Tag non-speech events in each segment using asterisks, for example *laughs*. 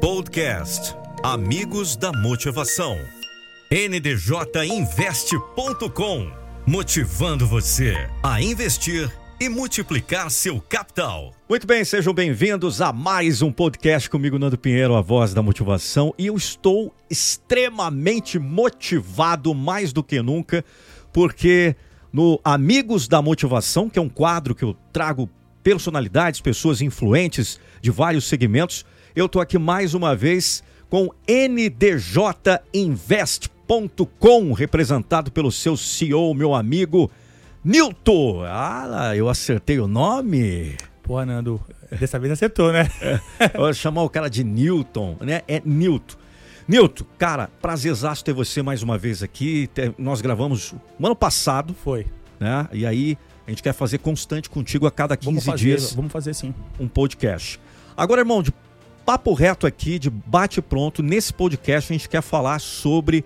Podcast Amigos da Motivação. ndjinveste.com Motivando você a investir e multiplicar seu capital. Muito bem, sejam bem-vindos a mais um podcast comigo, Nando Pinheiro, a voz da motivação. E eu estou extremamente motivado, mais do que nunca, porque no Amigos da Motivação, que é um quadro que eu trago personalidades, pessoas influentes de vários segmentos, eu estou aqui mais uma vez com ndjinvest.com, representado pelo seu CEO, meu amigo Nilton. Ah, eu acertei o nome. Pô, Nando, dessa vez acertou, né? É, eu vou chamar o cara de Newton, né? É Newton. Nilton, cara, prazerzaço ter você mais uma vez aqui. Nós gravamos no ano passado. Foi. Né? E aí a gente quer fazer constante contigo a cada 15 vamos fazer, dias. Vamos fazer sim. Um podcast. Agora, irmão, de papo reto aqui, de bate pronto, nesse podcast a gente quer falar sobre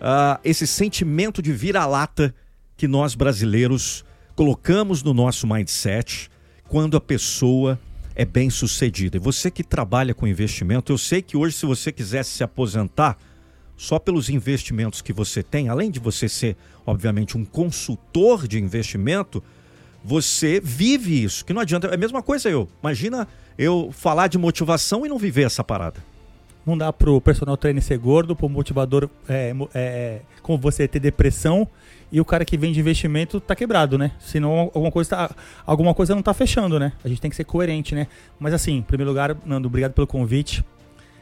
uh, esse sentimento de vira-lata que nós brasileiros colocamos no nosso mindset quando a pessoa é bem sucedida. E você que trabalha com investimento, eu sei que hoje, se você quisesse se aposentar, só pelos investimentos que você tem, além de você ser, obviamente, um consultor de investimento, você vive isso. Que não adianta. É a mesma coisa eu. Imagina eu falar de motivação e não viver essa parada. Não dá pro personal trainer ser gordo, pro motivador é, é, é como você ter depressão e o cara que vende investimento tá quebrado, né? Senão alguma coisa, tá, alguma coisa não tá fechando, né? A gente tem que ser coerente, né? Mas assim, em primeiro lugar, Nando, obrigado pelo convite.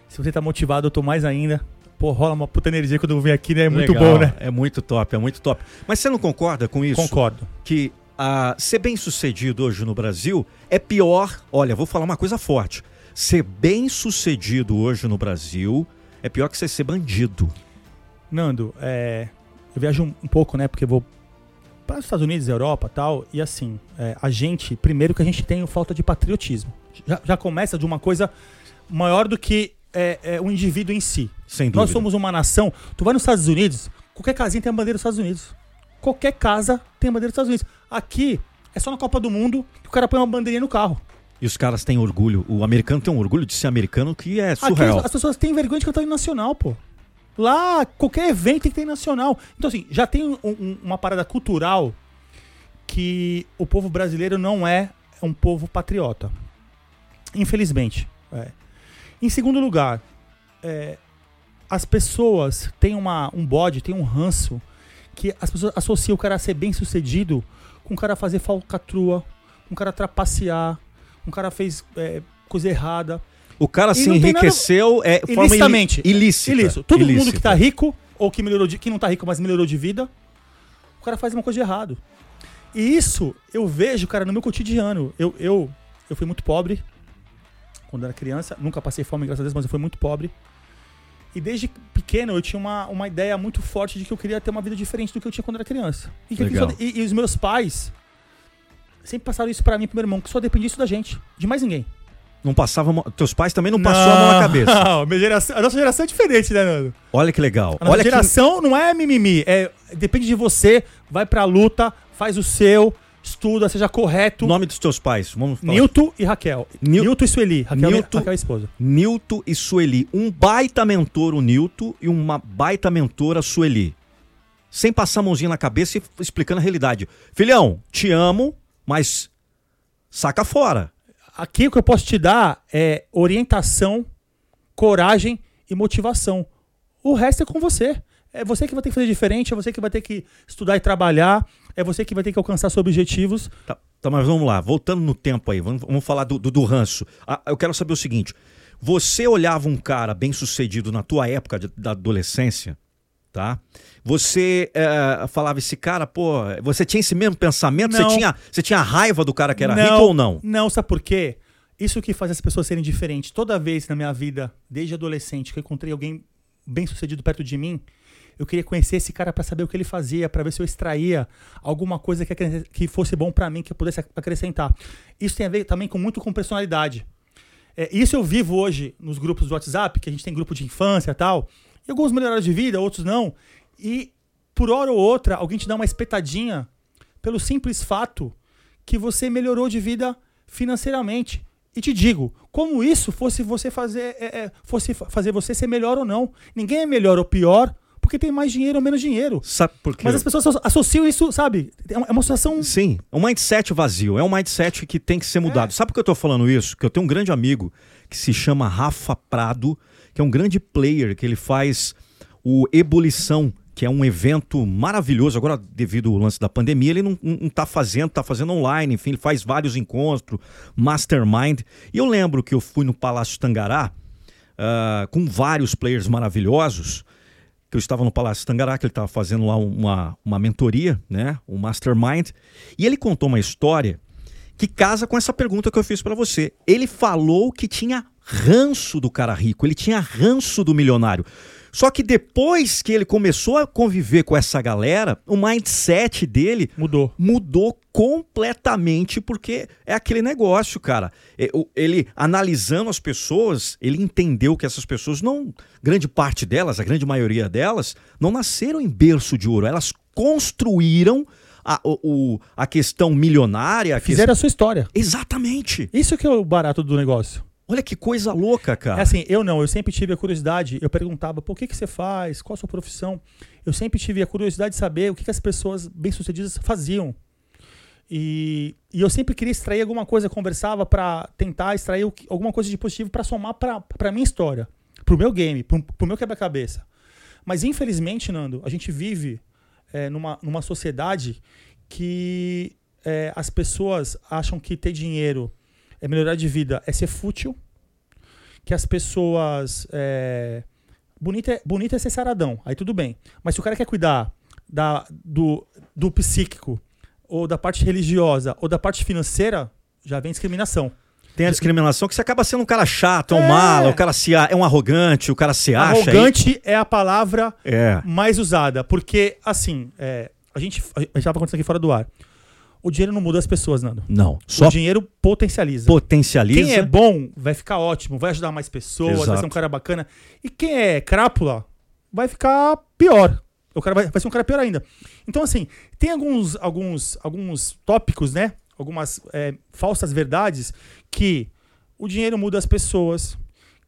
Se você tá motivado, eu tô mais ainda. Pô, rola uma puta energia quando eu venho aqui, né? É muito Legal, bom, né? É muito top, é muito top. Mas você não concorda com isso? Concordo. Que ser bem sucedido hoje no Brasil é pior. Olha, vou falar uma coisa forte. Ser bem sucedido hoje no Brasil é pior que você ser bandido. Nando, é, eu viajo um, um, pouco, né? Porque vou para os Estados Unidos, Europa tal. E assim, é, a gente, primeiro que a gente tem falta de patriotismo. Já, já começa de uma coisa maior do que é, é, o indivíduo em si. Sem dúvida. Nós somos uma nação. Tu vai nos Estados Unidos, qualquer casinha tem a bandeira dos Estados Unidos. Qualquer casa tem bandeira dos Estados Unidos. Aqui é só na Copa do Mundo que o cara põe uma bandeirinha no carro. E os caras têm orgulho, o americano tem um orgulho de ser americano que é surreal. Aqui, as pessoas têm vergonha de cantar em nacional, pô. Lá, qualquer evento tem que ter nacional. Então, assim, já tem um, um, uma parada cultural que o povo brasileiro não é um povo patriota. Infelizmente. É. Em segundo lugar, é, as pessoas têm uma, um bode, têm um ranço que as pessoas associam o cara a ser bem sucedido com o cara fazer falcatrua, com o cara trapacear, um cara fez é, coisa errada. O cara se enriqueceu nada... é, Ilicitamente. ilícita. Ilícito. Todo ilícita. mundo que tá rico, ou que melhorou de, que não tá rico, mas melhorou de vida, o cara faz uma coisa de errado. E isso eu vejo, cara, no meu cotidiano. Eu, eu, eu fui muito pobre quando era criança, nunca passei fome, graças a Deus, mas eu fui muito pobre. E desde pequeno eu tinha uma, uma ideia muito forte de que eu queria ter uma vida diferente do que eu tinha quando era criança. E, Legal. Só, e, e os meus pais sempre passaram isso para mim, pro meu irmão, que só dependia isso da gente, de mais ninguém. Não passava. Teus pais também não, não passou a mão na cabeça. *laughs* Não, minha geração, a nossa geração é diferente, né, Nando? Olha que legal. A nossa Olha geração que... não é mimimi. É, depende de você, vai pra luta, faz o seu, estuda, seja correto. Nome dos teus pais, vamos falar. Nilton e Raquel. Nil... Nilton e Sueli. Raquel, Nilton, Raquel é a esposa. Nilton e Sueli. Um baita mentor, o Nilton, e uma baita mentora, Sueli. Sem passar a mãozinha na cabeça e explicando a realidade. Filhão, te amo, mas saca fora aqui o que eu posso te dar é orientação, coragem e motivação. O resto é com você. É você que vai ter que fazer diferente, é você que vai ter que estudar e trabalhar, é você que vai ter que alcançar seus objetivos. Tá, tá mas vamos lá, voltando no tempo aí, vamos, vamos falar do, do, do ranço. Ah, eu quero saber o seguinte: você olhava um cara bem sucedido na tua época de, da adolescência, tá? Você é, falava esse cara, pô, você tinha esse mesmo pensamento? Você tinha, você tinha raiva do cara que era não, rico ou não? Não, sabe por quê? Isso que faz as pessoas serem diferentes. Toda vez na minha vida, desde adolescente, que eu encontrei alguém bem sucedido perto de mim, eu queria conhecer esse cara para saber o que ele fazia, para ver se eu extraía alguma coisa que, que fosse bom para mim, que eu pudesse acrescentar. Isso tem a ver também com muito com personalidade. É, isso eu vivo hoje nos grupos do WhatsApp, que a gente tem grupo de infância e tal. E alguns melhoraram de vida, outros não. E por hora ou outra, alguém te dá uma espetadinha pelo simples fato que você melhorou de vida financeiramente. E te digo, como isso fosse você fazer, é, é, fosse fa- fazer você ser melhor ou não. Ninguém é melhor ou pior porque tem mais dinheiro ou menos dinheiro. Sabe por quê? Mas as pessoas asso- associam isso, sabe? É uma, é situação. Sim, um mindset vazio. É um mindset que tem que ser mudado. Sabe por que eu tô falando isso? Que eu tenho um grande amigo que se chama Rafa Prado, que é um grande player, que ele faz o Ebulição, que é um evento maravilhoso. Agora, devido ao lance da pandemia, ele não, não tá fazendo, tá fazendo online, enfim, ele faz vários encontros, mastermind. E eu lembro que eu fui no Palácio Tangará ah, com vários players maravilhosos que eu estava no Palácio Tangará, que ele estava fazendo lá uma, uma mentoria, né? Um mastermind. E ele contou uma história que casa com essa pergunta que eu fiz para você. Ele falou que tinha ranço do cara rico, ele tinha ranço do milionário. Só que depois que ele começou a conviver com essa galera, o mindset dele Mudou. mudou completamente porque é aquele negócio, cara. É, Ele analisando as pessoas, ele entendeu que essas pessoas não, grande parte delas, a grande maioria delas, não nasceram em berço de ouro, elas construíram a, o- a questão milionária. Fizeram a sua história. Exatamente. Isso que é o barato do negócio. Olha que coisa louca, cara. É assim, eu não, eu sempre tive a curiosidade, eu perguntava, o que, que você faz? Qual a sua profissão? Eu sempre tive a curiosidade de saber o que, que as pessoas bem-sucedidas faziam. E, e eu sempre queria extrair alguma coisa, conversava pra tentar extrair o que- alguma coisa de positivo pra somar pra minha história, pro meu game, pro, pro meu quebra-cabeça. Mas infelizmente, Nando, a gente vive é, numa, numa sociedade que é, as pessoas acham que ter dinheiro é melhorar de vida, é ser fútil, que as pessoas. É, bonito, é, bonito é ser saradão, aí tudo bem. Mas se o cara quer cuidar da, do, do psíquico, ou da parte religiosa, ou da parte financeira, já vem discriminação. Tem a discriminação que você acaba sendo um cara chato, é um É. mala, o cara se, a- é um arrogante, o cara se acha. aí- Arrogante é a palavra É. mais usada, porque, assim, é, a gente a gente estava acontecendo aqui fora do ar. O dinheiro não muda as pessoas, Nando. Não. Só O dinheiro potencializa. potencializa. Quem é bom vai ficar ótimo, vai ajudar mais pessoas, vai ser Exato. um cara bacana. E quem é crápula vai ficar pior. O cara vai, vai ser um cara pior ainda. Então, assim, tem alguns, alguns, alguns tópicos, né? Algumas é, falsas verdades que o dinheiro muda as pessoas,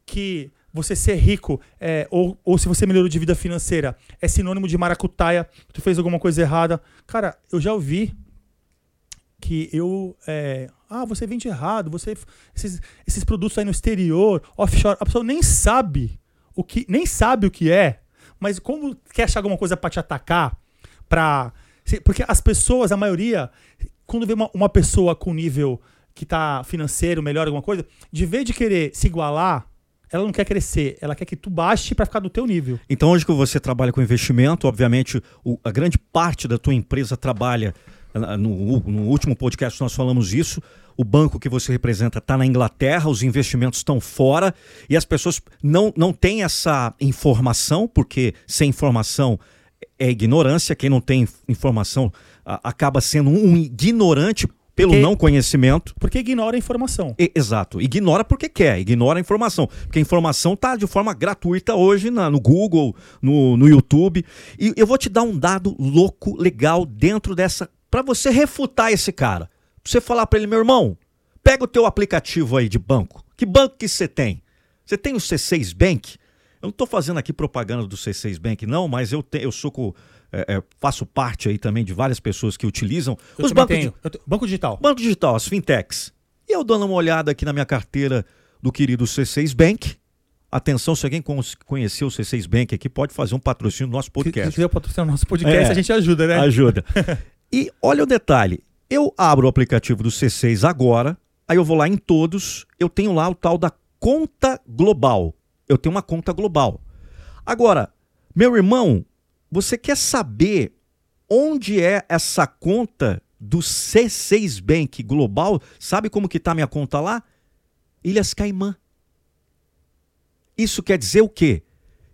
que você ser rico, é, ou, ou se você melhorou de vida financeira, é sinônimo de maracutaia, tu fez alguma coisa errada. Cara, eu já ouvi que eu. é, ah, você vende errado, você. Esses, esses produtos aí no exterior, offshore, a pessoa nem sabe o que. Nem sabe o que é, mas como quer achar alguma coisa pra te atacar, pra. Porque as pessoas, a maioria, quando vê uma, uma pessoa com nível que tá financeiro, melhor alguma coisa, de vez de querer se igualar, ela não quer crescer, ela quer que tu baixe pra ficar do teu nível. Então, hoje que você trabalha com investimento, obviamente, o- a grande parte da tua empresa trabalha. No, no último podcast nós falamos isso. O banco que você representa está na Inglaterra, os investimentos estão fora e as pessoas não, não têm essa informação, porque sem informação é ignorância. Quem não tem informação ah, acaba sendo um ignorante pelo Porque- não conhecimento. Porque ignora a informação. E- exato. Ignora porque quer, ignora a informação. Porque a informação está de forma gratuita hoje na- no Google, no, no YouTube. E eu vou te dar um dado louco, legal, dentro dessa. Para você refutar esse cara. Pra você falar para ele, meu irmão, pega o teu aplicativo aí de banco. Que banco que você tem? Você tem o C6 Bank? Eu não estou fazendo aqui propaganda do C6 Bank, não, mas eu, te- eu sou co- é, é, faço parte aí também de várias pessoas que utilizam Eu os bancos tenho. Te- Banco digital. Banco digital, as fintechs. E eu dando uma olhada aqui na minha carteira do querido C6 Bank. Atenção, se alguém con- conheceu o C6 Bank aqui, pode fazer um patrocínio no nosso Se podcast. quiser patrocinar o nosso podcast, É. a gente ajuda, né? Ajuda. *laughs* E olha o detalhe. Eu abro o aplicativo do C6 agora, aí eu vou lá em todos, eu tenho lá o tal da conta global. Eu tenho uma conta global. Agora, meu irmão, você quer saber onde é essa conta do C6 Bank Global? Sabe como que tá minha conta lá? Ilhas Caimã. Isso quer dizer o quê?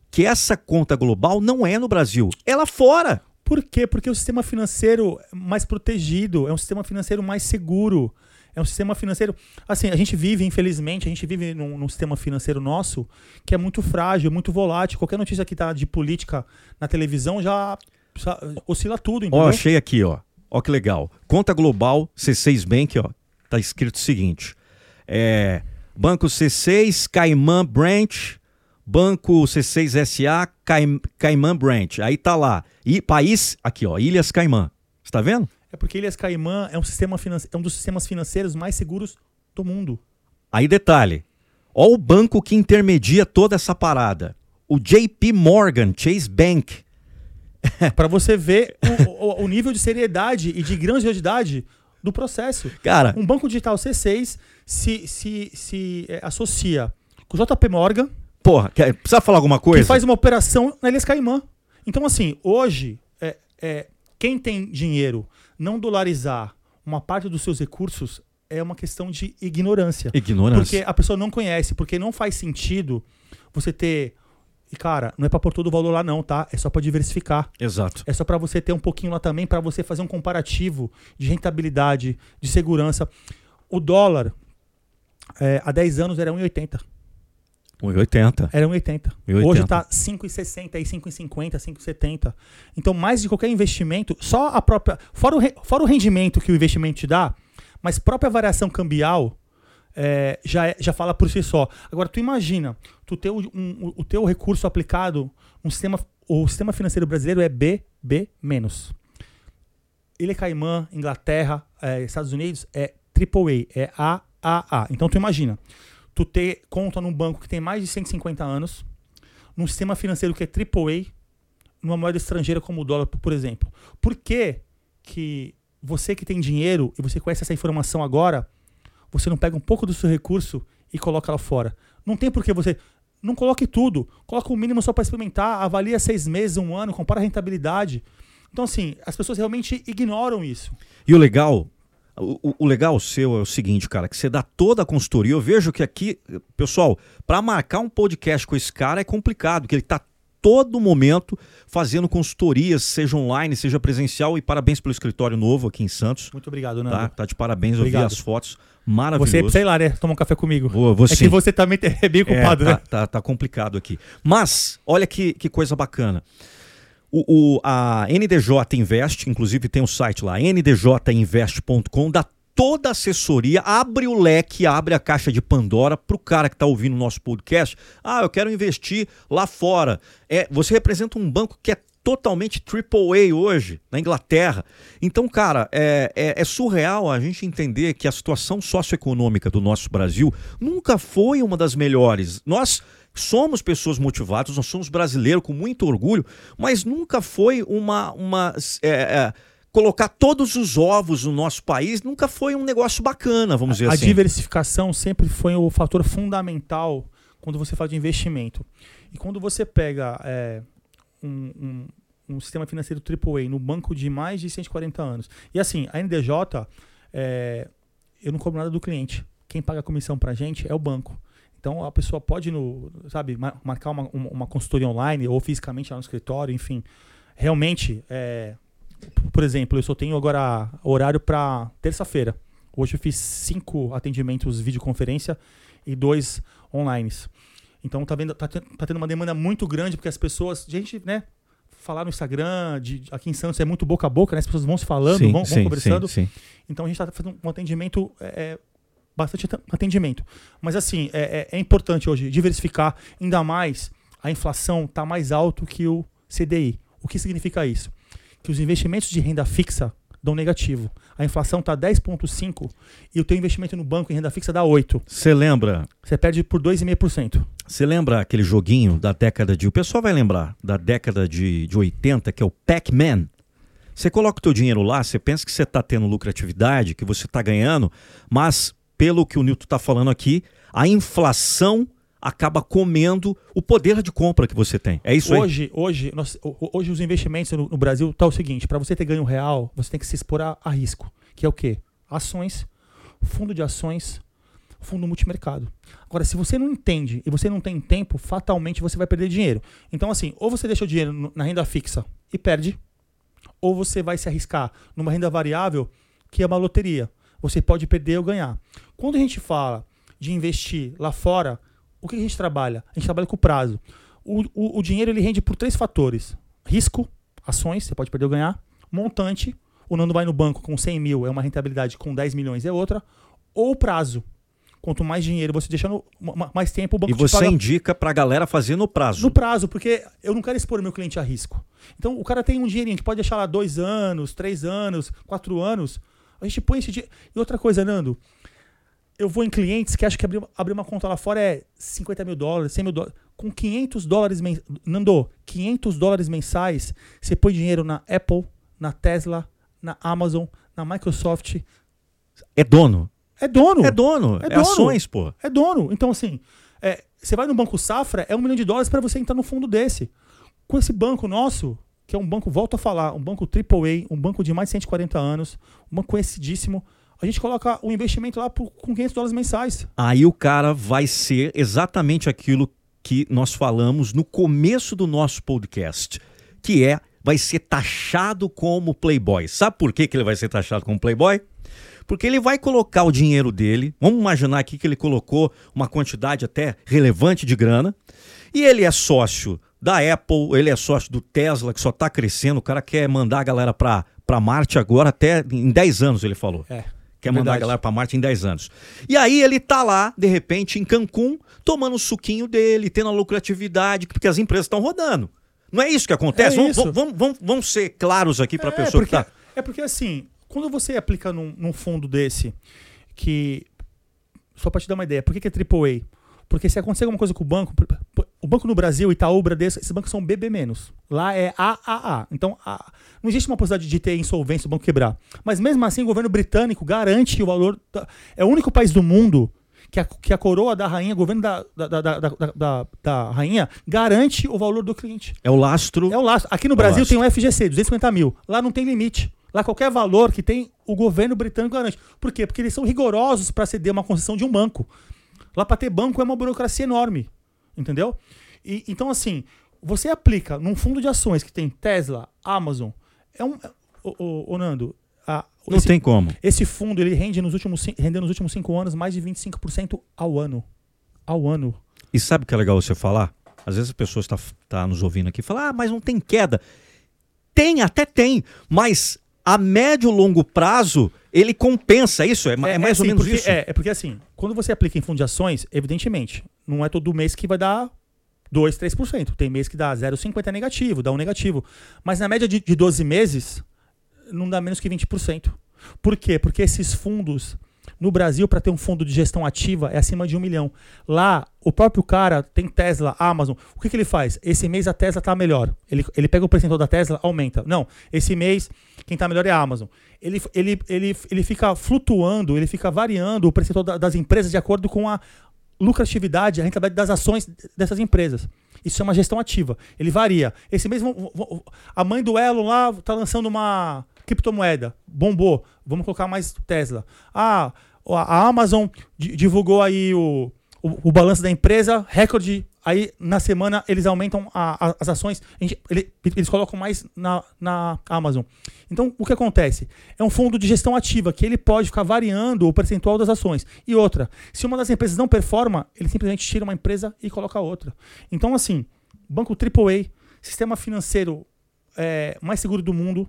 Que essa conta global não é no Brasil, é lá fora. Por quê? Porque o sistema financeiro é mais protegido, é um sistema financeiro mais seguro. É um sistema financeiro. Assim, a gente vive, infelizmente, a gente vive num, num sistema financeiro nosso que é muito frágil, muito volátil. Qualquer notícia que tá de política na televisão já, já oscila tudo, entendeu? Ó, achei aqui, ó. Ó que legal. Conta global C6 Bank, ó. Tá escrito o seguinte: é, Banco C6, Caimã Branch, Banco C6SA, Caim, Caimã Branch. Aí tá lá. E país, aqui ó, Ilhas Caimã. Você tá vendo? É porque Ilhas Caimã é um, sistema é um dos sistemas financeiros mais seguros do mundo. Aí detalhe. Ó o banco que intermedia toda essa parada. O JP Morgan Chase Bank. *laughs* Pra você ver o, o- o nível de seriedade e de grandiosidade do processo. Cara, Um banco digital C6 se, se, se é, associa com o JP Morgan, porra, quer- precisa falar alguma que coisa? faz uma operação na Ilhas Caimã. Então, assim, hoje, é, é, quem tem dinheiro não dolarizar uma parte dos seus recursos é uma questão de ignorância. Ignorância. Porque a pessoa não conhece, porque não faz sentido você ter. E, cara, não é pra pôr todo o valor lá, não, tá? É só pra diversificar. Exato. É só pra você ter um pouquinho lá também, pra você fazer um comparativo de rentabilidade, de segurança. O dólar, é, há 10 anos, era 1,80. 1,80. Era 1,80. 1,80. Hoje tá 5,60, aí 5,50, 5,70. Então, mais de qualquer investimento, só a própria. Fora o, re- fora o rendimento que o investimento te dá, mas própria variação cambial é, já, é- já fala por si só. Agora, tu imagina, tu ter o, um- o- o teu recurso aplicado um sistema. O sistema financeiro brasileiro é BB-. Ilha Caimã, Inglaterra, é, Estados Unidos é AAA, é AAA. Então tu imagina, tu ter conta num banco que tem mais de 150 anos, num sistema financeiro que é AAA, numa moeda estrangeira como o dólar, por exemplo. Por que que você que tem dinheiro e você conhece essa informação agora, você não pega um pouco do seu recurso e coloca lá fora? Não tem por que você... Não coloque tudo. Coloca o mínimo só para experimentar, avalia seis meses, um ano, compara a rentabilidade. Então, assim, as pessoas realmente ignoram isso. E o legal, o, o- legal seu é o seguinte, cara, que você dá toda a consultoria. Eu vejo que aqui, pessoal, para marcar um podcast com esse cara é complicado, porque ele tá todo momento fazendo consultorias, seja online, seja presencial. E parabéns pelo escritório novo aqui em Santos. Muito obrigado, Nando. Tá, tá de parabéns, eu vi Obrigado. as fotos. Você, Maravilhoso. sei lá, né? Toma um café comigo. Vou, vou é que você também é bem culpado, É, tá, né? tá, tá complicado aqui. Mas, olha que, que coisa bacana. O, o- a NDJ Invest, inclusive tem o site lá, ndjinvest.com, dá toda a assessoria, abre o leque, abre a caixa de Pandora para o cara que está ouvindo o nosso podcast. Ah, eu quero investir lá fora. É, você representa um banco que é totalmente AAA hoje, na Inglaterra. Então, cara, é, é- é surreal a gente entender que a situação socioeconômica do nosso Brasil nunca foi uma das melhores. Nós somos pessoas motivadas, nós somos brasileiros com muito orgulho, mas nunca foi uma. uma é, é, colocar todos os ovos no nosso país nunca foi um negócio bacana, vamos dizer a assim. diversificação sempre foi o fator fundamental quando você fala de investimento. E quando você pega é, um, um- um sistema financeiro AAA no banco de mais de 140 anos. E assim, a NDJ, é, eu não cobro nada do cliente. Quem paga a comissão pra gente é o banco. Então a pessoa pode, no, sabe, ma- marcar uma, uma, consultoria online ou fisicamente lá no escritório, enfim. Realmente, é, por exemplo, eu só tenho agora horário para terça-feira. Hoje eu fiz cinco atendimentos videoconferência e dois online. Então tá, vendo, tá, tá tendo uma demanda muito grande, porque as pessoas. Gente, né? Falar no Instagram, de, aqui em Santos é muito boca a boca, né? As pessoas vão se falando, sim, vão, vão sim, conversando. sim, sim. Então a gente está fazendo um atendimento, é, bastante atendimento. Mas assim, é, é- é importante hoje diversificar, ainda mais a inflação está mais alto que o CDI. O que significa isso? Que os investimentos de renda fixa dão negativo. A inflação está 10,5% e o teu investimento no banco em renda fixa dá 8%. Você lembra Você perde por 2,5%. Você lembra aquele joguinho da década de. O pessoal vai lembrar da década de, de 80, que é o Pac-Man? Você coloca o teu dinheiro lá, você pensa que você está tendo lucratividade, que você está ganhando, mas pelo que o Newton está falando aqui, a inflação acaba comendo o poder de compra que você tem. É isso aí? Hoje, hoje, nós- ho- ho- hoje os investimentos no, no Brasil tá o seguinte: para você ter ganho real, você tem que se expor a, a risco, que é o quê? Ações, fundo de ações, fundo multimercado. Agora, se você não entende e você não tem tempo, fatalmente você vai perder dinheiro. Então, assim, ou você deixa o dinheiro na renda fixa e perde, ou você vai se arriscar numa renda variável, que é uma loteria. Você pode perder ou ganhar. Quando a gente fala de investir lá fora, o que a gente trabalha? A gente trabalha com prazo. O, o, o dinheiro ele rende por três fatores: risco, ações, você pode perder ou ganhar, montante, o Nando vai no banco com 100 mil, é uma rentabilidade com 10 milhões, é outra, ou prazo. Quanto mais dinheiro você deixa no ma- mais tempo o banco E você paga indica pra galera fazer no prazo. no prazo, porque eu não quero expor o meu cliente a risco. Então, o cara tem um dinheirinho que pode deixar lá dois anos, três anos, quatro anos. A gente põe esse dinheiro. E outra coisa, Nando, eu vou em clientes que acham que abrir, abrir uma conta lá fora é 50 mil dólares, 100 mil dólares. Com 500 dólares mensais. Nando, 500 dólares mensais, você põe dinheiro na Apple, na Tesla, na Amazon, na Microsoft. É dono. É dono. É dono. É É, dono. ações, pô. É dono. Então, assim, é, você vai no Banco Safra, é um milhão de dólares para você entrar no fundo desse. Com esse banco nosso, que é um banco, volto a falar, um banco AAA, um banco de mais de 140 anos, um banco conhecidíssimo, a gente coloca o investimento lá por- com 500 dólares mensais. Aí o cara vai ser exatamente aquilo que nós falamos no começo do nosso podcast, que é vai ser taxado como playboy. Sabe por que, que ele vai ser taxado como playboy? Porque ele vai colocar o dinheiro dele, vamos imaginar aqui que ele colocou uma quantidade até relevante de grana, e ele é sócio da Apple, ele é sócio do Tesla, que só está crescendo, o cara quer mandar a galera para Marte agora até em 10 anos, ele falou. É. Quer mandar a galera pra Marte em 10 anos. E aí ele tá lá, de repente, em Cancún, tomando o suquinho dele, tendo a lucratividade, porque as empresas estão rodando. Não é isso que acontece? É vamos, isso. vamos- vamos- vamos ser claros aqui pra é, pessoa porque, que tá. é porque, assim, quando você aplica num, num fundo desse, que. Só pra te dar uma ideia, por que, que é AAA? Porque se acontecer alguma coisa com o banco, o banco no Brasil, Itaú, Bradesco, esses bancos são BB-. Lá é AAA. Então, a- não existe uma possibilidade de ter insolvência, o banco quebrar. Mas mesmo assim, o governo britânico garante o valor. da- é o único país do mundo que a, que a coroa da rainha, o governo da, da, da, da, rainha, garante o valor do cliente. É o lastro. É o lastro. Aqui no É Brasil tem um FGC, 250 mil. Lá não tem limite. Lá qualquer valor que tem, o governo britânico garante. Por quê? Porque eles são rigorosos para ceder uma concessão de um banco. Lá para ter banco é uma burocracia enorme. Entendeu? E, então, assim, você aplica num fundo de ações que tem Tesla, Amazon. É um. Ô, ô, Nando, a- Não esse, tem como. esse fundo ele rende nos últimos, rendeu nos últimos cinco anos mais de 25% ao ano. Ao ano. E sabe o que é legal você falar? Às vezes a pessoa está tá nos ouvindo aqui e fala, ah, mas não tem queda. Tem, até tem, mas a médio e longo prazo ele compensa isso, é, ma- é mais ou assim, menos porque- isso. É, é porque assim, quando você aplica em fundo de ações, evidentemente, não é todo mês que vai dar 2, 3%. Tem mês que dá 0,50 negativo, dá um negativo. Mas na média de, de 12 meses, não dá menos que 20%. Por quê? Porque esses fundos, no Brasil, para ter um fundo de gestão ativa, é acima de um milhão. Lá, o próprio cara tem Tesla, Amazon. O que, que ele faz? Esse mês a Tesla tá melhor. Ele, ele pega o percentual da Tesla, aumenta. Não, esse mês quem tá melhor é a Amazon. Ele, ele, ele, ele fica flutuando, ele fica variando o percentual da- das empresas de acordo com a lucratividade, a rentabilidade das ações dessas empresas. Isso é uma gestão ativa. Ele varia. Esse vão- a mãe do Elon lá tá lançando uma criptomoeda. Bombou. Vamos colocar mais Tesla. Ah, a Amazon di- divulgou aí o, o, o balanço da empresa, recorde. Aí na semana eles aumentam a- a- as ações, gente- ele- eles colocam mais na, na Amazon. Então o que acontece? É um fundo de gestão ativa que ele pode ficar variando o percentual das ações. E outra, se uma das empresas não performa, ele simplesmente tira uma empresa e coloca outra. Então, assim, banco AAA, sistema financeiro é, mais seguro do mundo,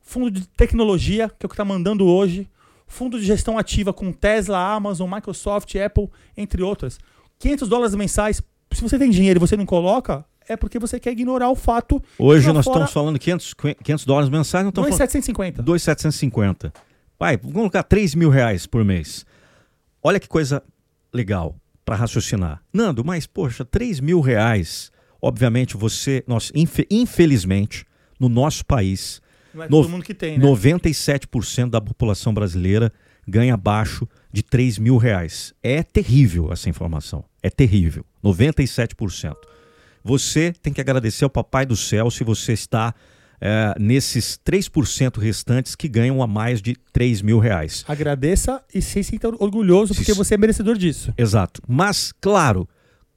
fundo de tecnologia, que é o que está mandando hoje, fundo de gestão ativa com Tesla, Amazon, Microsoft, Apple, entre outras. 500 dólares mensais. Se você tem dinheiro e você não coloca, é porque você quer ignorar o fato. Hoje nós fora estamos falando 500, 500 dólares mensais, não estamos falando 2,750. 2,750. Pai, vamos colocar 3 mil reais por mês. Olha que coisa legal para raciocinar. Nando, mas poxa, 3 mil reais, obviamente você, nós, infe- infelizmente, no nosso país, Não é No- todo mundo que tem, né? 97% da população brasileira ganha abaixo de 3 mil reais. É terrível essa informação. É terrível. 97%. Você tem que agradecer ao Papai do Céu se você está eh, nesses 3% restantes que ganham a mais de 3 mil reais. Agradeça e se sinta orgulhoso porque você é merecedor disso. Exato. Mas, claro,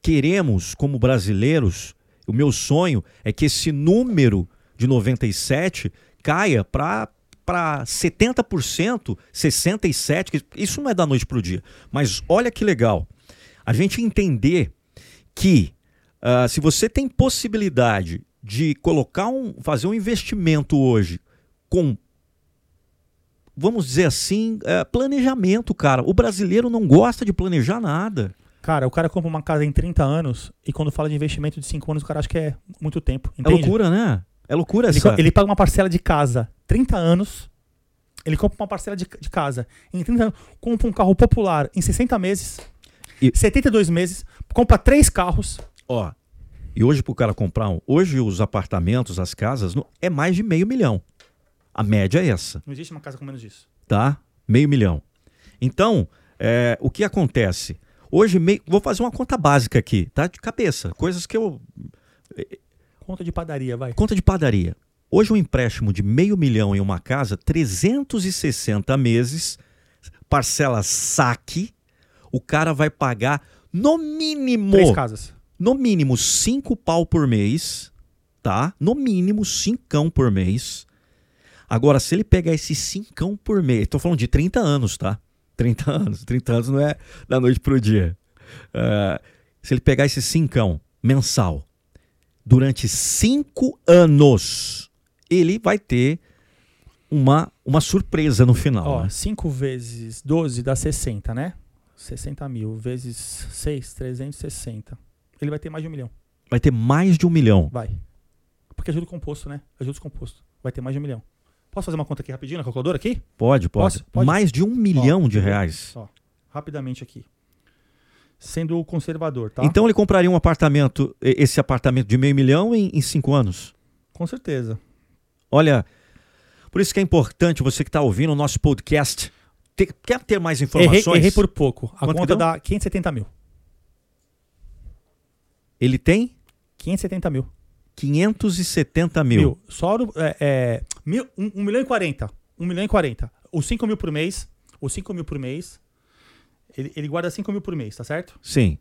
queremos, como brasileiros, o meu sonho é que esse número de 97 caia para para 70%, 67%, que isso não é da noite para o dia. Mas olha que legal. A gente entender que ah, se você tem possibilidade de colocar um, fazer um investimento hoje com vamos dizer assim, é, planejamento, cara. O brasileiro não gosta de planejar nada. Cara, o cara compra uma casa em 30 anos e quando fala de investimento de 5 anos, o cara acha que é muito tempo. É Entende? loucura, né? É loucura Ele, essa. ele paga uma parcela de casa 30 anos. Ele compra uma parcela de, de casa em 30 anos. Compra um carro popular em 60 meses. E- 72 meses. Compra três carros. Ó, e hoje pro cara comprar um, hoje os apartamentos, as casas, no- é mais de meio milhão. A média é essa, Não existe uma casa com menos disso. tá? Meio milhão. Então, é, o que acontece? Hoje, meio, vou fazer uma conta básica aqui, tá? De cabeça, coisas que eu... Conta de padaria, vai. Conta de padaria. Hoje um empréstimo de meio milhão em uma casa, 360 meses, parcela saque, o cara vai pagar no mínimo... Três casas. no mínimo cinco pau por mês, tá? No mínimo cincão por mês. Agora, se ele pegar esse cincão por mês, tô falando de 30 anos, tá? 30 anos, 30 anos não é da noite pro dia. Ah, se ele pegar esse cincão mensal durante cinco anos, ele vai ter uma, uma surpresa no final. Ó, né? 5 vezes 12 dá 60, né? 60 mil vezes 6, 360. Ele vai ter mais de um milhão. Vai ter mais de um milhão. Vai. Porque é juros composto, né? É juros composto. Vai ter mais de um milhão. Posso fazer uma conta aqui rapidinho na calculadora aqui? Pode, pode. Posso? Pode? Mais de um milhão de quer ver? reais. Ó, rapidamente aqui. Sendo conservador, tá? Então ele compraria um apartamento, esse apartamento de meio milhão em, em cinco anos. Com certeza. Olha, por isso que é importante você que está ouvindo o nosso podcast. ter- quer ter mais Errei, informações? errei por pouco. A Quanto conta dá 570 mil. Ele tem 570 mil. 570 mil. Mil. Só é, é, mil, um, um milhão e 40. Um milhão e 40. Os 5 mil por mês. Os 5 mil por mês. Ele, ele guarda 5 mil por mês, tá certo? Sim.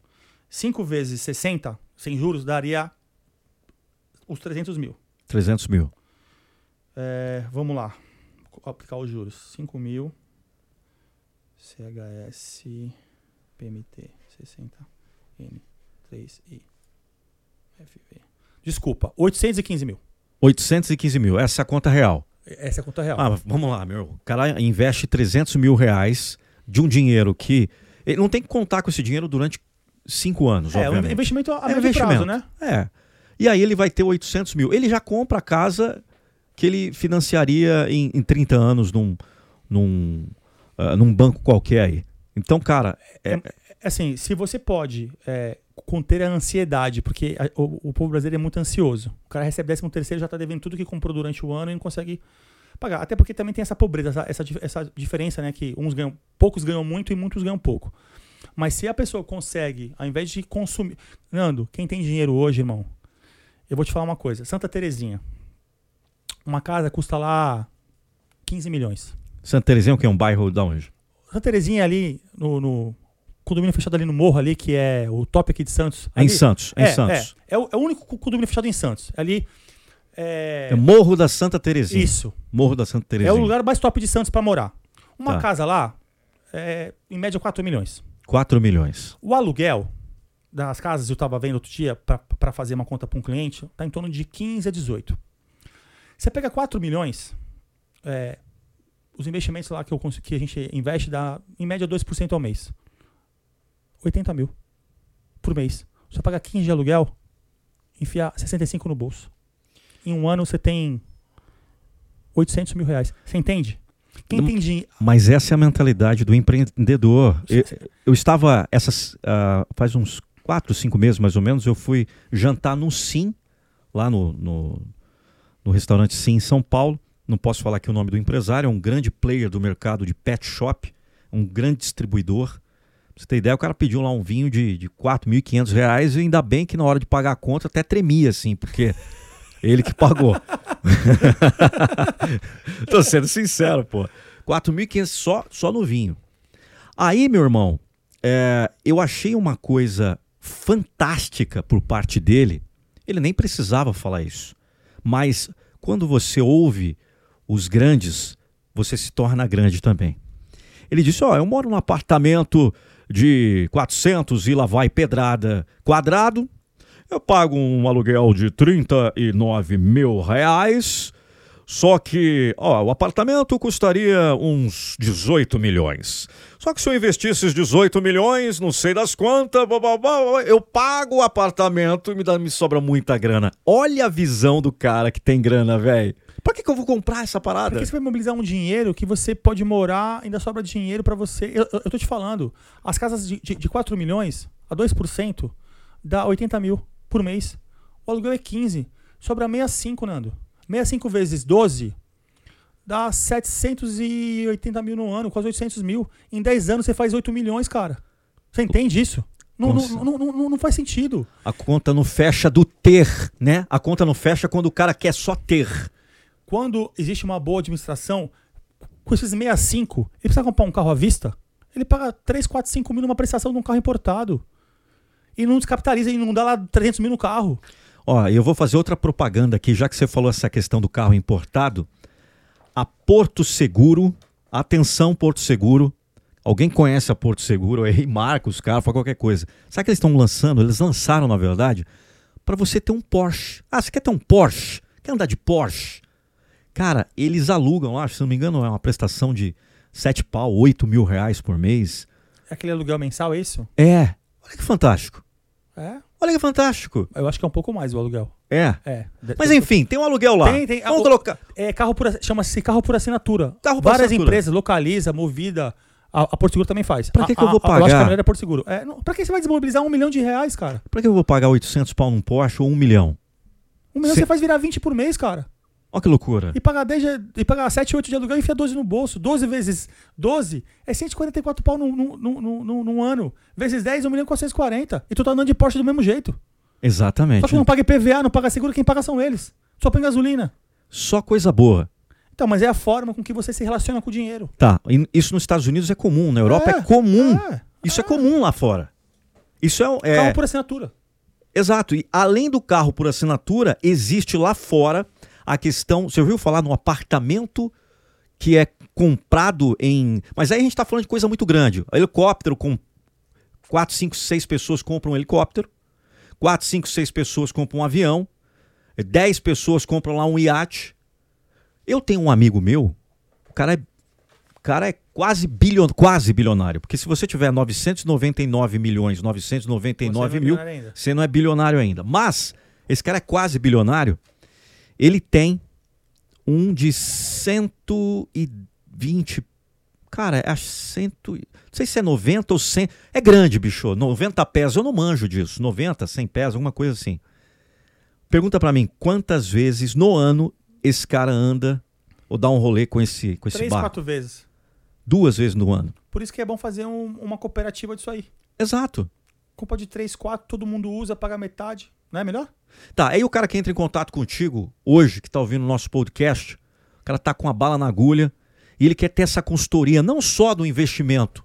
5 vezes 60, sem juros, daria os 300 mil. 300 mil. É, vamos lá. Co- Aplicar os juros. 5 mil. CHS. PMT. 60. N. 3 I. FV. Desculpa. 815 mil. 815 mil. Essa é a conta real. Essa é a conta real. Ah, vamos lá, meu. O cara investe 300 mil reais de um dinheiro que. Ele não tem que contar com esse dinheiro durante cinco anos, é, um obviamente. investimento a É médio investimento. prazo, né? É. E aí ele vai ter 800 mil. Ele já compra a casa que ele financiaria em, em 30 anos num, num, ah, num banco qualquer aí. Então, cara, é, Assim, se você pode é, conter a ansiedade, porque a- o, o povo brasileiro é muito ansioso. O cara recebe 13 terceiro, já tá devendo tudo que comprou durante o ano e não consegue pagar. Até porque também tem essa pobreza, essa, essa, dif- essa diferença, né? Que uns ganham, poucos ganham muito e muitos ganham pouco. Mas se a pessoa consegue, ao invés de consumir. Nando, quem tem dinheiro hoje, irmão, eu vou te falar uma coisa. Santa Terezinha. Uma casa custa lá 15 milhões. Santa Terezinha, que é um bairro da onde? Santa Terezinha ali no, no condomínio fechado ali no morro ali, que é o top aqui de Santos. É em Ali- Santos. É, É, em Santos. É, é, o, é o único co- condomínio fechado em Santos. Ali é, É. Morro da Santa Terezinha. isso. Morro da Santa Terezinha. É o lugar mais top de Santos pra morar. Uma Tá. casa lá é em média 4 milhões. 4 milhões. O aluguel das casas, eu tava vendo outro dia pra fazer uma conta pra um cliente, tá em torno de 15 a 18. Você pega 4 milhões, é, os investimentos lá que, eu, que a gente investe dá em média 2% ao mês. 80 mil por mês. Você paga 15 de aluguel, enfiar 65 no bolso. Em um ano você tem 800 mil reais. Você entende? Quem Não- tem. Mas essa é a mentalidade do empreendedor. Eu, eu estava, essas, ah, faz uns 4, 5 meses mais ou menos, eu fui jantar no Sim, lá no, no, no restaurante Sim em São Paulo. Não posso falar aqui o nome do empresário, é um grande player do mercado de pet shop, um grande distribuidor. Pra você ter ideia, o cara pediu lá um vinho de, de 4.500 reais e ainda bem que na hora de pagar a conta até tremia, assim, porque *laughs* ele que pagou. *laughs* Tô sendo sincero, pô. 4.500 só, só no vinho. Aí, meu irmão, é, eu achei uma coisa fantástica por parte dele. Ele nem precisava falar isso. Mas quando você ouve os grandes, você se torna grande também. Ele disse: Ó, eu moro num apartamento de 400 e lá vai pedrada quadrado. Eu pago um aluguel de 39 mil reais. Só que, ó, o apartamento custaria uns 18 milhões. Só que se eu investisse esses 18 milhões, não sei das quantas, eu pago o apartamento e me, dá, me sobra muita grana. Olha a visão do cara que tem grana, velho. Pra que, que eu vou comprar essa parada? Porque você vai mobilizar um dinheiro que você pode morar, ainda sobra dinheiro pra você. Eu, eu, eu tô te falando, as casas de, de, de 4 milhões a 2% dá 80 mil por mês. O aluguel é 15. Sobra 65, Nando. 65 vezes 12 dá 780 mil no ano, quase 800 mil. Em 10 anos você faz 8 milhões, cara. Você entende isso? Não, não, não, não, não faz sentido. A conta não fecha do ter, né? A conta não fecha quando o cara quer só ter. Quando existe uma boa administração, com esses 65, ele precisa comprar um carro à vista, ele paga 3, 4, 5 mil numa prestação de um carro importado. E não descapitaliza e não dá lá 300 mil no carro. Ó, eu vou fazer outra propaganda aqui, já que você falou essa questão do carro importado. A Porto Seguro, atenção Porto Seguro. Alguém conhece a Porto Seguro aí, *laughs* marca os carros, fala qualquer coisa. Sabe que eles estão lançando? Eles lançaram, na verdade, para você ter um Porsche. Ah, você quer ter um Porsche? Quer andar de Porsche? Cara, eles alugam lá, se não me engano, é uma prestação de 7 pau, 8 mil reais por mês. É aquele aluguel mensal, é isso? É, olha que fantástico. É. Olha que fantástico. Eu acho que é um pouco mais o aluguel. É. É. Mas enfim, tem um aluguel lá. Tem, tem. Vamos O- colocar. É carro por, chama-se carro por assinatura. Carro por Várias assinatura. empresas, Localiza, Movida, a, a Porto Seguro também faz. Pra que A- que eu vou a- a- Eu acho que pagar? a melhor é Porto Seguro. É, não, pra que você vai desmobilizar um milhão de reais, cara? Pra que eu vou pagar 800 pau num Porsche ou um milhão? Um milhão Cê- você faz virar 20 por mês, cara. Olha que loucura. E pagar 10 de- e pagar 7, 8 de aluguel e enfia 12 no bolso. 12 vezes 12 é 144 pau num, num, num, num, num ano. Vezes 10, 1 milhão e 440. E tu tá andando de Porsche do mesmo jeito. Exatamente. Só que não paga IPVA, não paga seguro, quem paga são eles. Só põe gasolina. Só coisa boa. Então, mas é a forma com que você se relaciona com o dinheiro. Tá, isso nos Estados Unidos é comum, na Europa é, É, comum. é, isso é. comum lá fora. Isso é, é Carro por assinatura. exato. E além do carro por assinatura, existe lá fora a questão. Você ouviu falar num apartamento que é comprado em. Mas aí a gente tá falando de coisa muito grande. Helicóptero com 4, 5, 6 pessoas compram um helicóptero. 4, 5, 6 pessoas compram um avião. 10 pessoas compram lá um iate. Eu tenho um amigo meu, o cara é, o cara é quase, bilhon, quase bilionário. Porque se você tiver 999 milhões, 999 mil, Ainda. você não é bilionário ainda. Mas esse cara é quase bilionário. Ele tem um de 120. Cara, é 100. Não sei se é 90 ou 100. É grande, bicho. 90 pés. Eu não manjo disso. 90, 100 pés, alguma coisa assim. Pergunta pra mim quantas vezes no ano esse cara anda ou dá um rolê com esse, com esse Três, barco? quatro vezes. Duas vezes no ano. Por isso que é bom fazer um- uma cooperativa disso aí. Exato. Compra de 3, 4, todo mundo usa, paga metade. Não é melhor? Tá, aí o cara que entra em contato contigo hoje, que tá ouvindo o nosso podcast, o cara tá com a bala na agulha e ele quer ter essa consultoria, não só do investimento,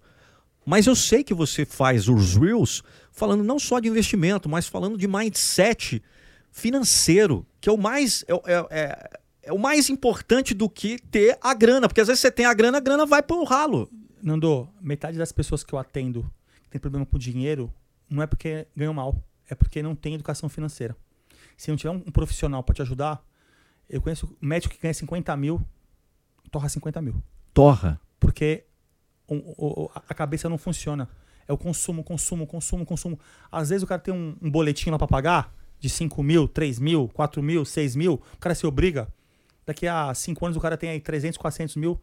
mas eu sei que você faz os Reels falando não só de investimento, mas falando de mindset financeiro, que é o mais. É, é- é- é o mais importante do que ter a grana, porque às vezes você tem a grana, a grana vai pro ralo. Nando, metade das pessoas que eu atendo que tem problema com dinheiro não é porque ganham mal, é porque não tem educação financeira. Se não tiver um, profissional para te ajudar, eu conheço médico que ganha 50 mil, torra 50 mil. Torra. Porque a cabeça não funciona. É o consumo, consumo, consumo, consumo. Às vezes o cara tem um, um boletim lá pra pagar de 5 mil, 3 mil, 4 mil, 6 mil. O cara se obriga. Daqui a 5 anos o cara tem aí 300, 400 mil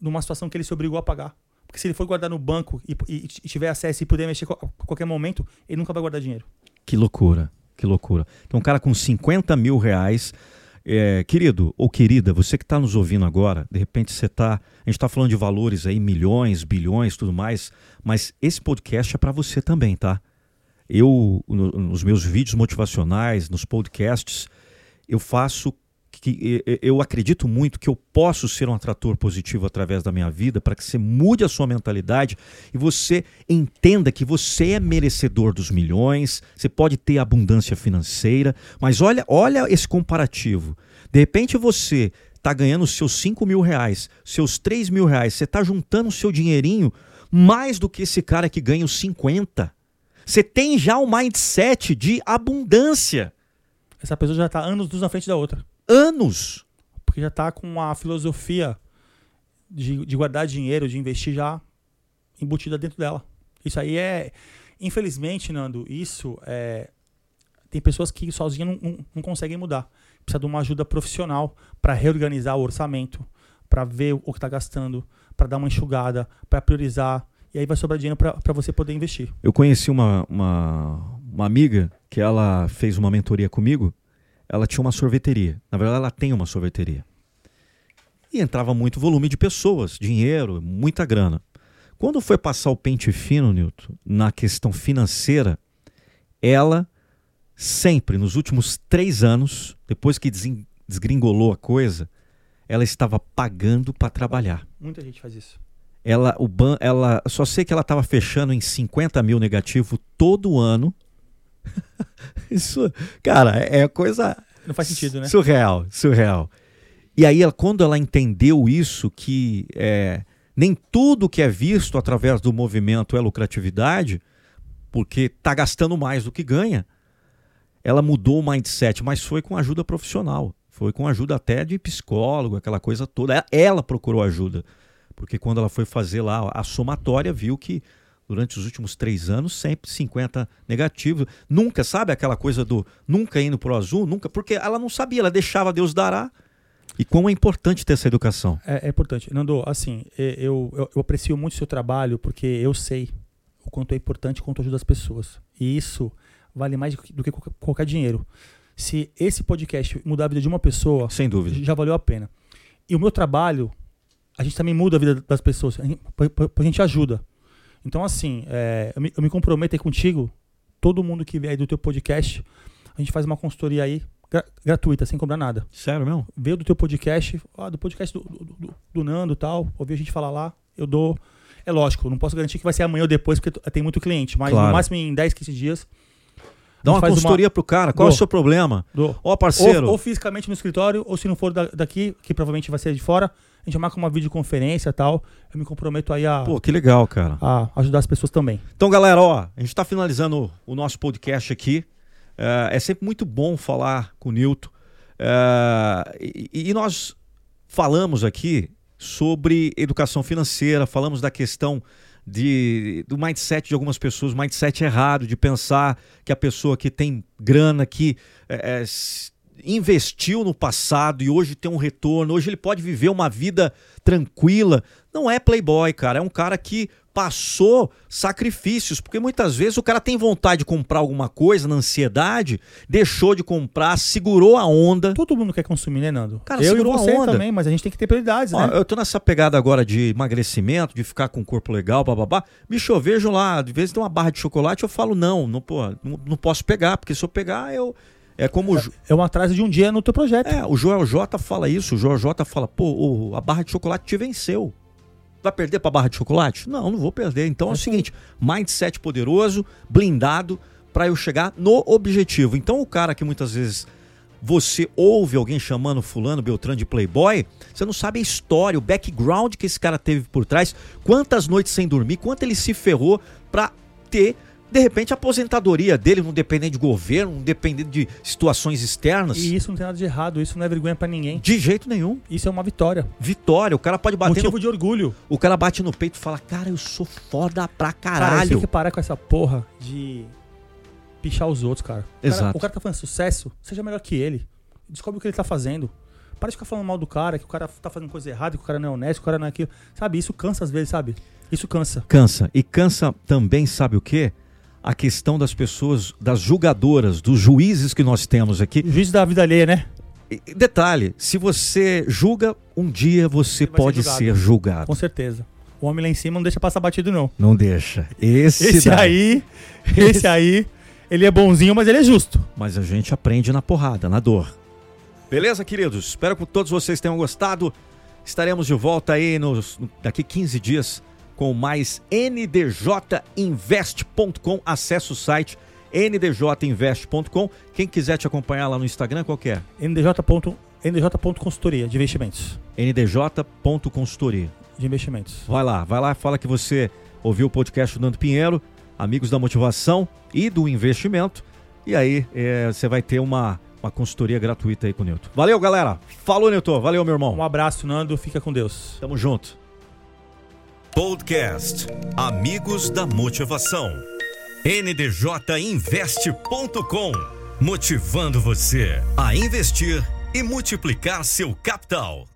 numa situação que ele se obrigou a pagar. Porque se ele for guardar no banco e, e- e tiver acesso e puder mexer a qualquer momento, ele nunca vai guardar dinheiro. Que loucura, que loucura. Então, um cara com 50 mil reais. é, querido ou querida, você que está nos ouvindo agora, de repente você está. A gente está falando de valores aí, milhões, bilhões, tudo mais, mas esse podcast é para você também, tá? Eu, no- nos meus vídeos motivacionais, nos podcasts, eu faço que eu acredito muito que eu posso ser um atrator positivo através da minha vida para que você mude a sua mentalidade e você entenda que você é merecedor dos milhões, você pode ter abundância financeira, mas olha, olha esse comparativo. De repente você está ganhando seus 5 mil reais, seus 3 mil reais, você está juntando o seu dinheirinho mais do que esse cara que ganha os 50. Você tem já um mindset de abundância. Essa pessoa já tá anos luz na frente da outra. Anos. Porque já tá com a filosofia de, de guardar dinheiro, de investir já embutida dentro dela. Isso aí é. Infelizmente, Nando, isso é. Tem pessoas que sozinhas não, não, não conseguem mudar. Precisa de uma ajuda profissional para reorganizar o orçamento, para ver o que está gastando, para dar uma enxugada, para priorizar. E aí vai sobrar dinheiro para você poder investir. Eu conheci uma, uma, uma amiga que ela fez uma mentoria comigo. Ela tinha uma sorveteria. Na verdade, ela tem uma sorveteria. E entrava muito volume de pessoas, dinheiro, muita grana. Quando foi passar o pente fino, Newton, na questão financeira, ela sempre, nos últimos três anos, depois que desgringolou a coisa, ela estava pagando para trabalhar. Muita gente faz isso. Ela, o ban, ela, só sei que ela estava fechando em 50 mil negativo todo ano. *laughs* isso, cara, é coisa. Não faz sentido, né? Surreal, surreal. E aí, quando ela entendeu isso, que é, nem tudo que é visto através do movimento é lucratividade, porque está gastando mais do que ganha, ela mudou o mindset, mas foi com ajuda profissional. Foi com ajuda até de psicólogo, aquela coisa toda. Ela procurou ajuda. Porque quando ela foi fazer lá a somatória, viu que durante os últimos três anos, sempre 50 negativos. Nunca, sabe aquela coisa do nunca indo pro azul? Nunca, porque ela não sabia, ela deixava Deus dará. E como é importante ter essa educação. É, é importante. Nando, assim, eu, eu, eu, aprecio muito o seu trabalho porque eu sei o quanto é importante quanto ajuda as pessoas. E isso vale mais do que qualquer dinheiro. Se esse podcast mudar a vida de uma pessoa, sem dúvida, já valeu a pena. E o meu trabalho, a gente também muda a vida das pessoas, a gente ajuda. Então, assim, é, eu, me, eu me comprometo aí contigo, todo mundo que vier aí do teu podcast, a gente faz uma consultoria aí gra gratuita, sem cobrar nada. Sério mesmo? Veio do teu podcast, ó, do podcast do, do, do, do Nando e tal, ouvi a gente falar lá, eu dou. É lógico, não posso garantir que vai ser amanhã ou depois, porque tem muito cliente, mas claro. no máximo em 10, 15 dias. Dá uma consultoria uma... pro cara, qual Dou. é o seu problema? Ó, parceiro. Ou, ou, fisicamente no escritório, ou se não for da, daqui, que provavelmente vai ser de fora, a gente marca uma videoconferência e tal. Eu me comprometo aí a. Pô, que legal, cara. A ajudar as pessoas também. Então, galera, ó, a gente tá finalizando o nosso podcast aqui. É, é sempre muito bom falar com o Nilton. É, e, e nós falamos aqui sobre educação financeira, falamos da questão de, do mindset de algumas pessoas, mindset errado, de pensar que a pessoa que tem grana, que é, é investiu no passado e hoje tem um retorno, hoje ele pode viver uma vida tranquila. Não é playboy, cara. É um cara que passou sacrifícios, porque muitas vezes o cara tem vontade de comprar alguma coisa na ansiedade, deixou de comprar, segurou a onda. Todo mundo quer consumir, né, Nando? Cara, eu e você a onda. também, mas a gente tem que ter prioridades, Ó, né? Eu tô nessa pegada agora de emagrecimento, de ficar com o corpo legal, bababá. Bicho, eu vejo lá, de vez em tem uma barra de chocolate, eu falo, não, não, pô, não, não posso pegar, porque se eu pegar, eu é como. É, é um atraso de um dia no teu projeto. É, o Joel J fala isso. O Joel J fala, pô, a barra de chocolate te venceu. Vai perder para barra de chocolate? Não, não vou perder. Então é, é o seguinte: mindset poderoso, blindado, para eu chegar no objetivo. Então o cara que muitas vezes você ouve alguém chamando fulano Beltrano de playboy, você não sabe a história, o background que esse cara teve por trás, quantas noites sem dormir, quanto ele se ferrou para ter de repente a aposentadoria dele não dependendo de governo, não dependendo de situações externas. E isso não tem nada de errado, isso não é vergonha para ninguém. De jeito nenhum. Isso é uma vitória. Vitória, o cara pode bater Motivo no... de orgulho. O cara bate no peito e fala: "Cara, eu sou foda pra caralho". Cara, tem que parar com essa porra de pichar os outros, cara. O Exato. Cara, o cara tá fazendo sucesso, seja melhor que ele. Descobre o que ele tá fazendo. Para de ficar falando mal do cara, que o cara tá fazendo coisa errada, que o cara não é honesto, que o cara não é aquilo. Sabe, isso cansa às vezes, sabe? Isso cansa. Cansa. E cansa também, sabe o quê? A questão das pessoas, das julgadoras, dos juízes que nós temos aqui. Juiz da vida alheia, né? E, detalhe, se você julga, um dia você pode ser julgado. ser julgado. Com certeza. O homem lá em cima não deixa passar batido, não. Não deixa. Esse, esse aí, *laughs* esse aí, ele é bonzinho, mas ele é justo. Mas a gente aprende na porrada, na dor. Beleza, queridos? Espero que todos vocês tenham gostado. Estaremos de volta aí nos, daqui 15 dias com mais ndjinvest.com. Acesse o site ndjinvest.com. Quem quiser te acompanhar lá no Instagram, qual é? ndj.consultoria de investimentos. ndj.consultoria de investimentos. Vai lá, vai lá, fala que você ouviu o podcast do Nando Pinheiro, amigos da motivação e do investimento. E aí é, você vai ter uma uma consultoria gratuita aí com o Newton. Valeu, galera. Falou, Newton. Valeu, meu irmão. Um abraço, Nando. Fica com Deus. Tamo junto. Podcast Amigos da Motivação. ndjinveste.com Motivando você a investir e multiplicar seu capital.